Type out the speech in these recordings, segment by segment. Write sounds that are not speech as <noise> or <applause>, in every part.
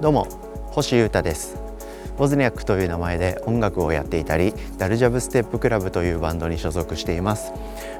どうも星優太です。ボズニャックという名前で音楽をやっていたりダルジャブステップクラブというバンドに所属しています。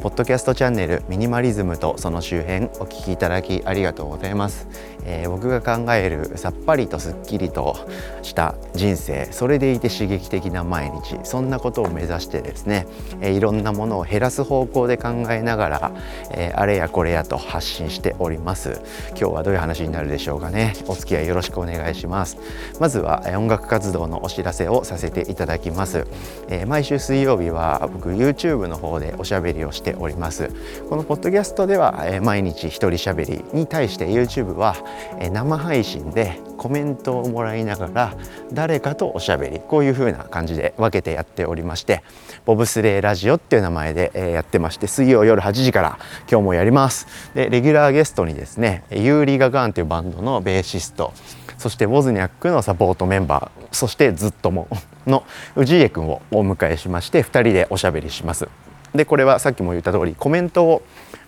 ポッドキャストチャンネルミニマリズムとその周辺お聞きいただきありがとうございます、えー、僕が考えるさっぱりとすっきりとした人生それでいて刺激的な毎日そんなことを目指してですね、えー、いろんなものを減らす方向で考えながら、えー、あれやこれやと発信しております。今日はどういう話になるでしょうかね。お付き合いよろしくお願いします。まずは音楽活動のお知らせをさせていただきます、え毎週水曜日は僕 YouTube の方でおしゃべりをしております。このポッドキャストでは、え毎日一人しゃべりに対して YouTube は、え生配信でコメントをもらいながら誰かとおしゃべりこういう風な感じで分けてやっておりましてボブスレーラジオっていう名前で、やってまして水曜夜8時から今日もやります。でレギュラーゲストにですねユーリ・ガガーンというバンドのベーシストそしてウォズニャックのサポートメンバーそしてずっとも <laughs> の氏家君をお迎えしまして2人でおしゃべりします。でこれはさっきも言った通りコメントを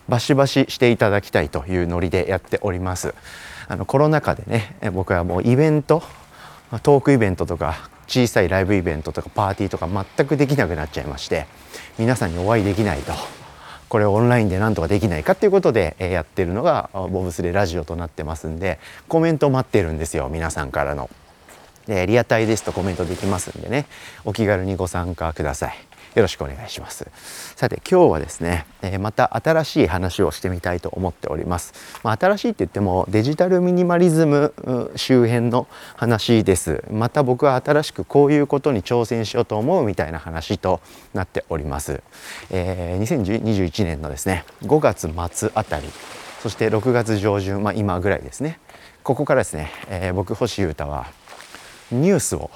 バシバシしていただきたいというノリでやっております。あのコロナ禍でね僕はもうイベントトークイベントとか小さいライブイベントとかパーティーとか全くできなくなっちゃいまして皆さんにお会いできないと。これをオンラインでなんとかできないかっていうことでやってるのがボブスレラジオとなってますんでコメント待ってるんですよ皆さんからの。でリアタイですとコメントできますんでねお気軽にご参加ください。よろしくお願いします。さて今日はですね、え、また新しい話をしてみたいと思っております、まあ、新しいって言ってもデジタルミニマリズム周辺の話です。また僕は新しくこういうことに挑戦しようと思うみたいな話となっております、えー、2021年のですね5月末あたりそして6月上旬、まあ、今ぐらいですね。ここからですね、えー、僕星優太はニュースを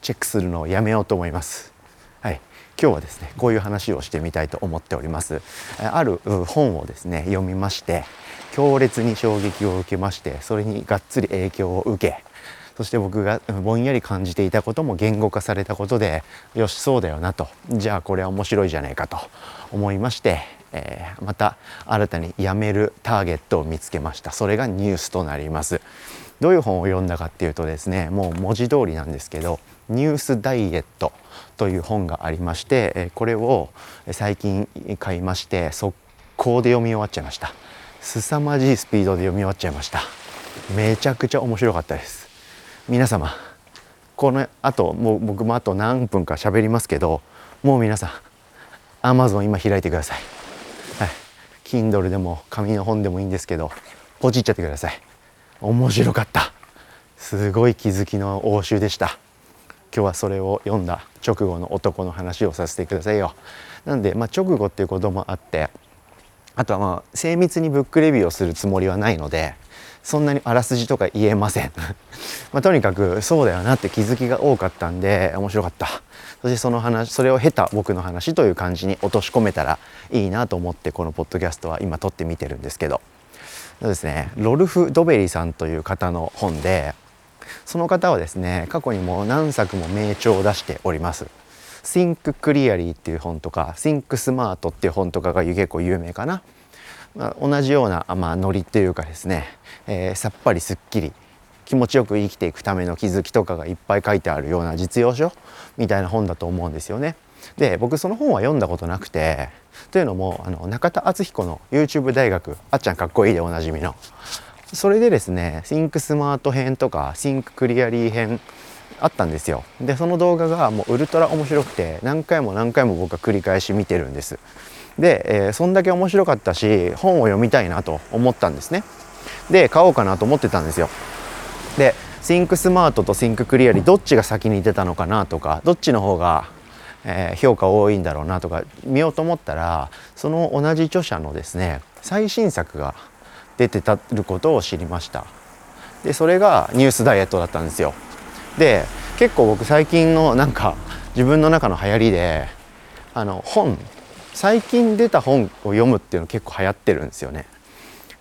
チェックするのをやめようと思います。今日はですねこういう話をしてみたいと思っております。ある本をですね読みまして強烈に衝撃を受けましてそれにがっつり影響を受けそして僕がぼんやり感じていたことも言語化されたことでよしそうだよなと。じゃあこれは面白いじゃないかと思いまして、えー、また新たにやめるターゲットを見つけました。それがニュースとなります。どういう本を読んだかっていうとですねもう文字通りなんですけどニュースダイエットという本がありましてこれを最近買いまして速攻で読み終わっちゃいました。凄まじいスピードで読み終わっちゃいました。めちゃくちゃ面白かったです。皆様このあともう僕もあと何分か喋りますけどもう皆さん Amazon 今開いてください。はい。Kindle でも紙の本でもいいんですけどポチっちゃってください。面白かった。すごい気づきの応酬でした。今日はそれを読んだ直後の男の話をさせてくださいよ。なんで、まあ、直後っていうこともあってあとはまあ精密にブックレビューをするつもりはないのでそんなにあらすじとか言えません。<laughs> まあ、とにかくそうだよなって気づきが多かったんで面白かった。そしてその話それを経た僕の話という感じに落とし込めたらいいなと思ってこのポッドキャストは今撮ってみてるんですけど。そうですね。ロルフ・ドベリさんという方の本でその方はですね過去にも何作も名著を出しております Think Clearly っていう本とか Think Smart っていう本とかが結構有名かな、まあ、同じような、まあ、ノリっていうかですね、えー、さっぱりすっきり気持ちよく生きていくための気づきとかがいっぱい書いてあるような実用書みたいな本だと思うんですよね。で僕その本は読んだことなくてというのもあの中田敦彦の YouTube 大学あっちゃんかっこいいでおなじみのそれでですね Think Smart 編とか Think Clearly 編あったんですよ。でその動画がもうウルトラ面白くて何回も何回も僕は繰り返し見てるんです。で、えー、そんだけ面白かったし本を読みたいなと思ったんですね。で買おうかなと思ってたんですよ。で Think Smart と Think Clearly どっちが先に出たのかなとかどっちの方がえ、評価多いんだろうなとか見ようと思ったらその同じ著者のですね最新作が出てたることを知りました。でそれがニュースダイエットだったんですよ。で結構僕最近のなんか自分の中の流行りであの本最近出た本を読むっていうの結構流行ってるんですよね。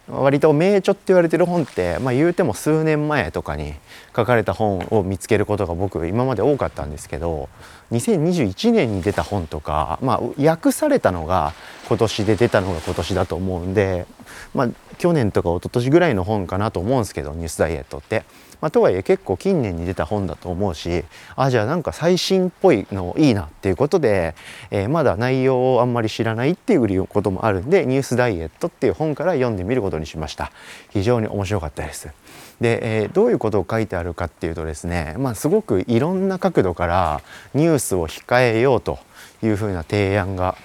割と名著って言われてる本って、まあ、言うても数年前とかに書かれた本を見つけることが僕今まで多かったんですけど2021年に出た本とか、まあ、訳されたのが今年で出たのが今年だと思うんでまあ去年とか一昨年ぐらいの本かなと思うんですけどニュースダイエットって。まあ、とはいえ結構近年に出た本だと思うしあじゃあなんか最新っぽいのいいなっていうことで、えー、まだ内容をあんまり知らないっていうこともあるんで「ニュースダイエット」っていう本から読んでみることにしました。非常に面白かったです。で、えー、どういうことを書いてあるかっていうとですね、まあ、すごくいろんな角度からニュースを控えようというふうな提案が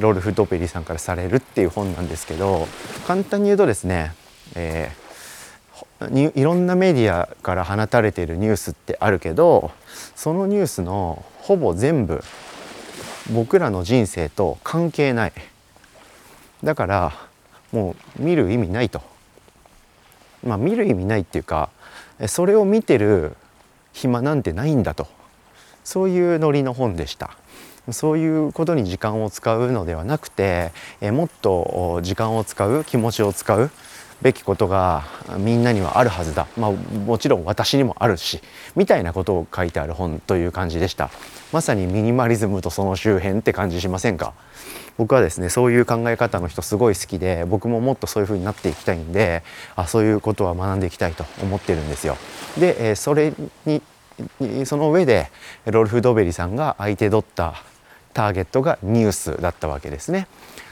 ロルフ・ドペリさんからされるっていう本なんですけど簡単に言うとですね、えー、いろんなメディアから放たれているニュースってあるけどそのニュースのほぼ全部僕らの人生と関係ない。だからもう見る意味ないと。まあ見る意味ないっていうかそれを見てる暇なんてないんだと。そういうノリの本でした。そういうことに時間を使うのではなくてもっと時間を使う気持ちを使うべきことがみんなにはあるはずだ、まあ、もちろん私にもあるしみたいなことを書いてある本という感じでした。まさにミニマリズムとその周辺って感じしませんか？僕はですねそういう考え方の人すごい好きで僕ももっとそういう風になっていきたいんであそういうことは学んでいきたいと思ってるんですよ。で、えそれにその上でロルフ・ドベリさんが相手取ったターゲットがニュースだったわけですね。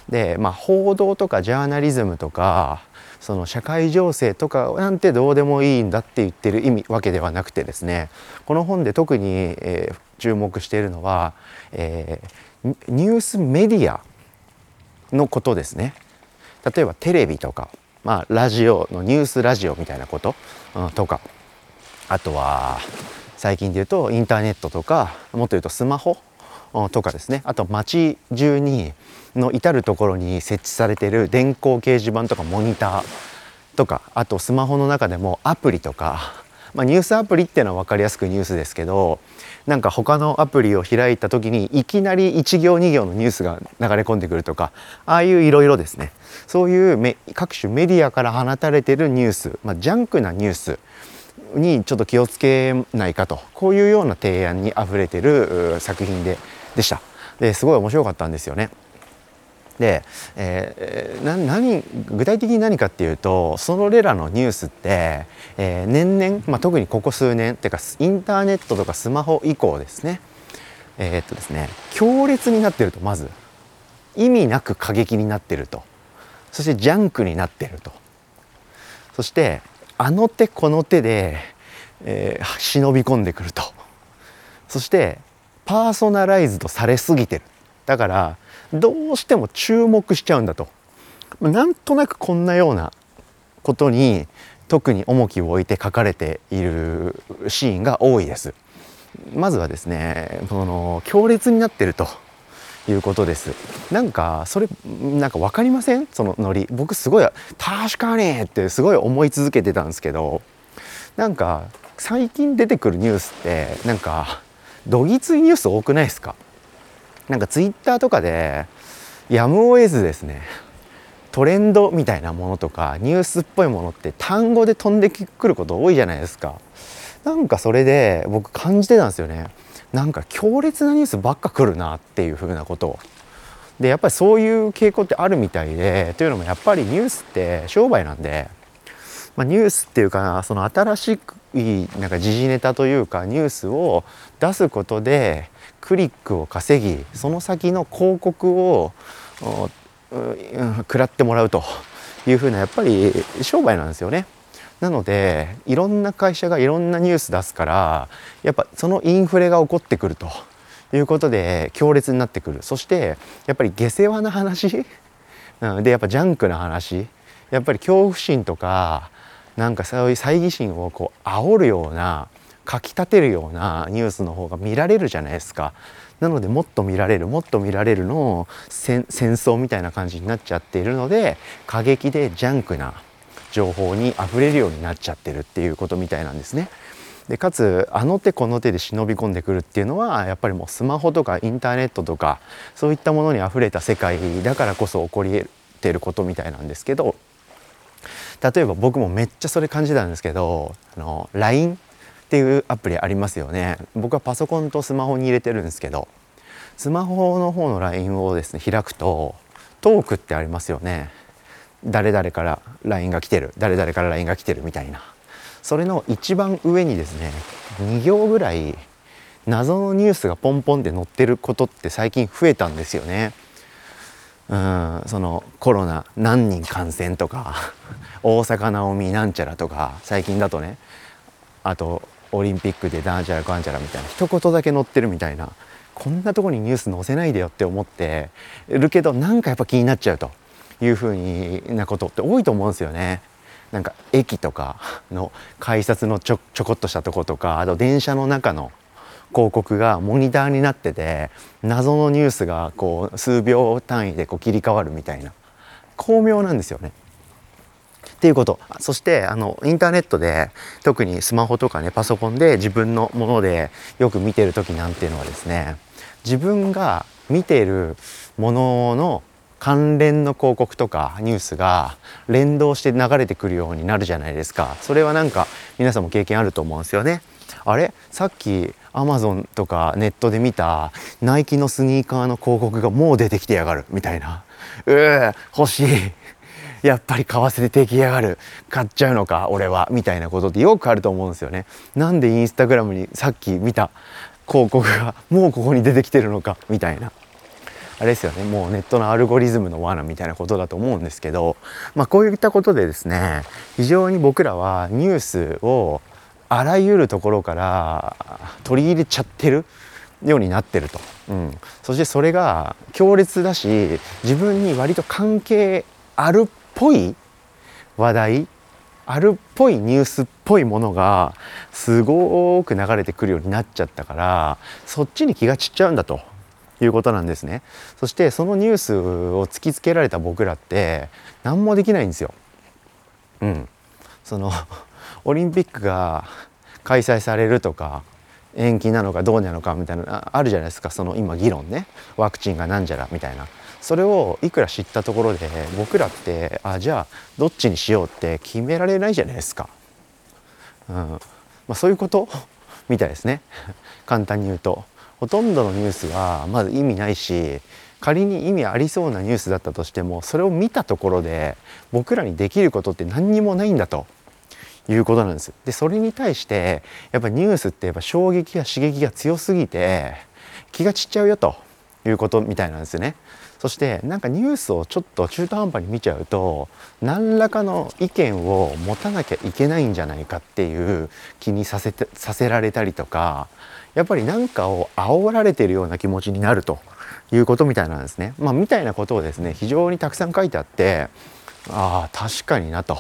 で、まあ、報道とかジャーナリズムとかその社会情勢とかなんてどうでもいいんだって言ってる意味わけではなくてですねこの本で特に、えー、注目しているのは、えー、ニュースメディアのことですね。例えばテレビとか、まあ、ラジオのニュースラジオみたいなこと、うん、とかあとは最近で言うとインターネットとかもっと言うとスマホとかですね。あと街中にの至る所に設置されている電光掲示板とかモニターとかあとスマホの中でもアプリとか、まあ、ニュースアプリっていうのは分かりやすくニュースですけどなんか他のアプリを開いた時にいきなり1行2行のニュースが流れ込んでくるとかああいういろいろですね。そういう各種メディアから放たれてるニュース、まあ、ジャンクなニュースにちょっと気をつけないかとこういうような提案にあふれてる作品ででした。ですごい面白かったんですよね。で、えー、何具体的に何かっていうとそれらのニュースって、えー、年々、まあ、特にここ数年っていうかインターネットとかスマホ以降ですね。えー、っとですね強烈になってるとまず。意味なく過激になってると。そしてジャンクになってると。そしてあの手この手で、えー、忍び込んでくると。そしてパーソナライズドされすぎてる。だからどうしても注目しちゃうんだと。なんとなくこんなようなことに特に重きを置いて書かれているシーンが多いです。まずはですねその強烈になってると。いうことです。なんかそれなんか分かりません？そのノリ。僕すごい確かにってすごい思い続けてたんですけど。なんか最近出てくるニュースってなんかどぎついニュース多くないですか？なんかツイッターとかでやむを得ずですねトレンドみたいなものとかニュースっぽいものって単語で飛んでくること多いじゃないですか。なんかそれで僕感じてたんですよね。なんか強烈なニュースばっか来るなっていうふうなことでやっぱりそういう傾向ってあるみたいでというのもやっぱりニュースって商売なんで、まあ、ニュースっていうかその新しいなんか時事ネタというかニュースを出すことでクリックを稼ぎその先の広告を食らってもらうと。いうふうなやっぱり商売なんですよね。なのでいろんな会社がいろんなニュース出すからやっぱそのインフレが起こってくると。いうことで強烈になってくる。そしてやっぱり下世話な話？でやっぱジャンクな話？やっぱり恐怖心とかなんかそういう猜疑心をこう煽るようなかきたてるようなニュースの方が見られるじゃないですか。なのでもっと見られるもっと見られるの戦争みたいな感じになっちゃっているので過激でジャンクな情報にあふれるようになっちゃってるっていうことみたいなんですね。でかつあの手この手で忍び込んでくるっていうのはやっぱりもうスマホとかインターネットとかそういったものにあふれた世界だからこそ起こり得てることみたいなんですけど例えば僕もめっちゃそれ感じたんですけどあの LINE っていうアプリありますよね。僕はパソコンとスマホに入れてるんですけどスマホの方の LINE をですね開くとトークってありますよね。誰々から LINE が来てる誰々から LINE が来てるみたいな。それの一番上にですね2行ぐらい謎のニュースがポンポンって載ってることって最近増えたんですよね。うんそのコロナ何人感染とか <laughs> 大阪なおみなんちゃらとか最近だとねあとオリンピックでなんちゃらかんちゃらみたいな一言だけ載ってるみたいなこんなとこにニュース載せないでよって思ってるけどなんかやっぱ気になっちゃうというふうなことって多いと思うんですよね。なんか駅とかの改札のちょちょこっとしたとことかあと電車の中の広告がモニターになってて謎のニュースがこう数秒単位でこう切り替わるみたいな。巧妙なんですよね。っていうこと。そしてあのインターネットで特にスマホとかねパソコンで自分のものでよく見てる時なんていうのはですね自分が見てるものの関連の広告とかニュースが連動して流れてくるようになるじゃないですか。それはなんか皆さんも経験あると思うんですよね。あれ？さっきアマゾンとかネットで見たナイキのスニーカーの広告がもう出てきてやがるみたいな。うー欲しい。やっぱり為替で出来上がる。買っちゃうのか俺は。みたいなことってよくあると思うんですよね。なんでインスタグラムにさっき見た広告がもうここに出てきてるのかみたいな。あれですよね。もうネットのアルゴリズムの罠みたいなことだと思うんですけど、まあ、こういったことでですね非常に僕らはニュースをあらゆるところから取り入れちゃってるようになってると、うん、そしてそれが強烈だし自分に割と関係あるっぽい話題あるっぽいニュースっぽいものがすごく流れてくるようになっちゃったからそっちに気が散っちゃうんだと。いうことなんですね。そしてそのニュースを突きつけられた僕らって何もできないんですよ。うん、そのオリンピックが開催されるとか延期なのかどうなのかみたいなあるじゃないですか。その今議論ね。ワクチンがなんじゃらみたいな。それをいくら知ったところで僕らってあじゃあどっちにしようって決められないじゃないですか、うん。まあ、そういうこと？<laughs> みたいですね。簡単に言うと。ほとんどのニュースはまず意味ないし仮に意味ありそうなニュースだったとしてもそれを見たところで僕らにできることって何にもないんだと。いうことなんです。でそれに対してやっぱニュースってやっぱ衝撃や刺激が強すぎて気が散っちゃうよということみたいなんですね。そしてなんかニュースをちょっと中途半端に見ちゃうと何らかの意見を持たなきゃいけないんじゃないかっていう気にさせてさせられたりとかやっぱり何かを煽られてるような気持ちになるということみたいなんですね。まあ、みたいなことをですね非常にたくさん書いてあってああ確かになと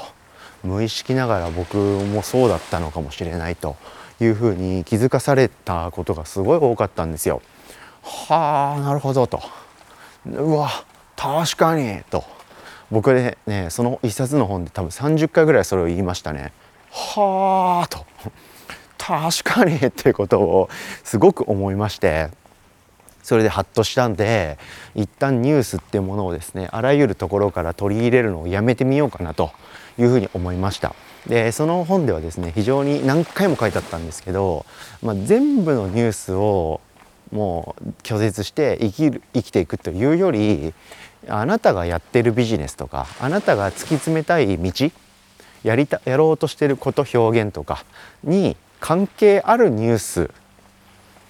無意識ながら僕もそうだったのかもしれないというふうに気づかされたことがすごい多かったんですよ。はあなるほどと。うわ確かにと僕でねその一冊の本で多分30回ぐらいそれを言いましたね。はあと確かにっていうことをすごく思いましてそれでハッとしたんで一旦ニュースっていうものをですねあらゆるところから取り入れるのをやめてみようかなというふうに思いました。でその本ではですね非常に何回も書いてあったんですけど、まあ、全部のニュースをもう拒絶して生きる生きていくというよりあなたがやってるビジネスとかあなたが突き詰めたい道やりたやろうとしてること表現とかに関係あるニュース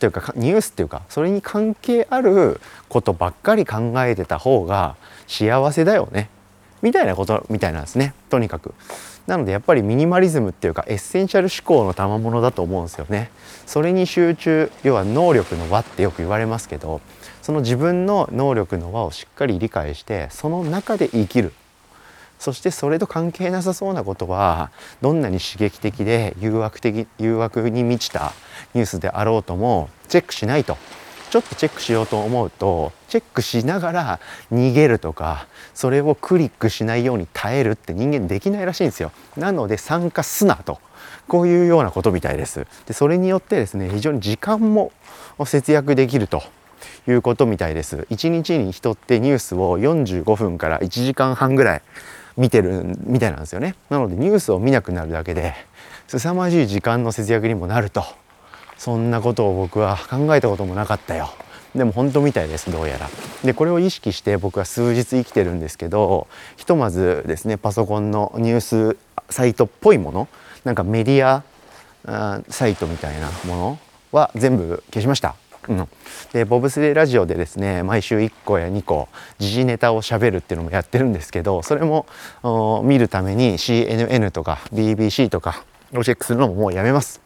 というかニュースっていうかそれに関係あることばっかり考えてた方が幸せだよねみたいなことみたいなんですねとにかく。なのでやっぱりミニマリズムっていうかエッセンシャル思考の賜物だと思うんですよね。それに集中要は能力の輪ってよく言われますけどその自分の能力の輪をしっかり理解してその中で生きるそしてそれと関係なさそうなことはどんなに刺激的で誘惑的誘惑に満ちたニュースであろうともチェックしないと。ちょっとチェックしようと思うとチェックしながら逃げるとかそれをクリックしないように耐えるって人間できないらしいんですよ。なので参加すなと。こういうようなことみたいです。でそれによってですね非常に時間も節約できると。いうことみたいです。1日に人ってニュースを45分から1時間半ぐらい見てるみたいなんですよね。なのでニュースを見なくなるだけで凄まじい時間の節約にもなるとそんなことを僕は考えたこともなかったよ。でも本当みたいですどうやら。でこれを意識して僕は数日生きてるんですけどひとまずですねパソコンのニュースサイトっぽいものなんかメディアサイトみたいなものは全部消しました。うん、でボブスレーラジオでですね毎週1個や2個時事ネタをしゃべるっていうのもやってるんですけどそれも見るために CNN とか BBC とかをチェックするのももうやめます。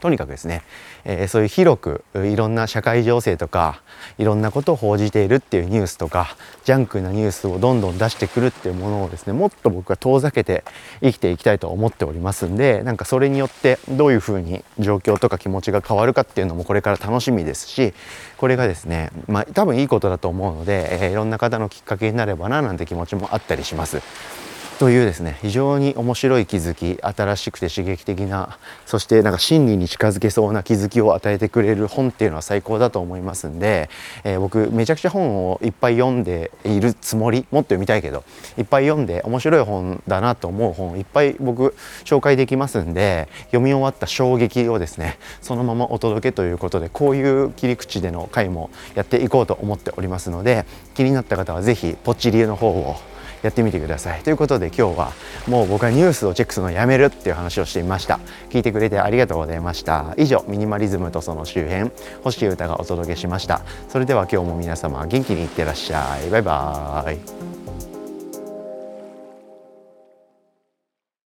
とにかくですね、えー、そういう広くいろんな社会情勢とかいろんなことを報じているっていうニュースとかジャンクなニュースをどんどん出してくるっていうものをですねもっと僕は遠ざけて生きていきたいと思っておりますんでなんかそれによってどういうふうに状況とか気持ちが変わるかっていうのもこれから楽しみですしこれがですねまあ多分いいことだと思うので、えー、いろんな方のきっかけになればななんて気持ちもあったりします。というですね非常に面白い気づき新しくて刺激的なそしてなんか真理に近づけそうな気づきを与えてくれる本っていうのは最高だと思いますんで、えー、僕めちゃくちゃ本をいっぱい読んでいるつもりもっと読みたいけどいっぱい読んで面白い本だなと思う本いっぱい僕紹介できますんで読み終わった衝撃をですねそのままお届けということでこういう切り口での回もやっていこうと思っておりますので気になった方は是非ポッチリエの方をやってみてください。ということで今日はもう僕はニュースをチェックするのやめるっていう話をしてみました。聞いてくれてありがとうございました。以上ミニマリズムとその周辺星歌がお届けしました。それでは今日も皆様元気にいってらっしゃい。バイバーイ。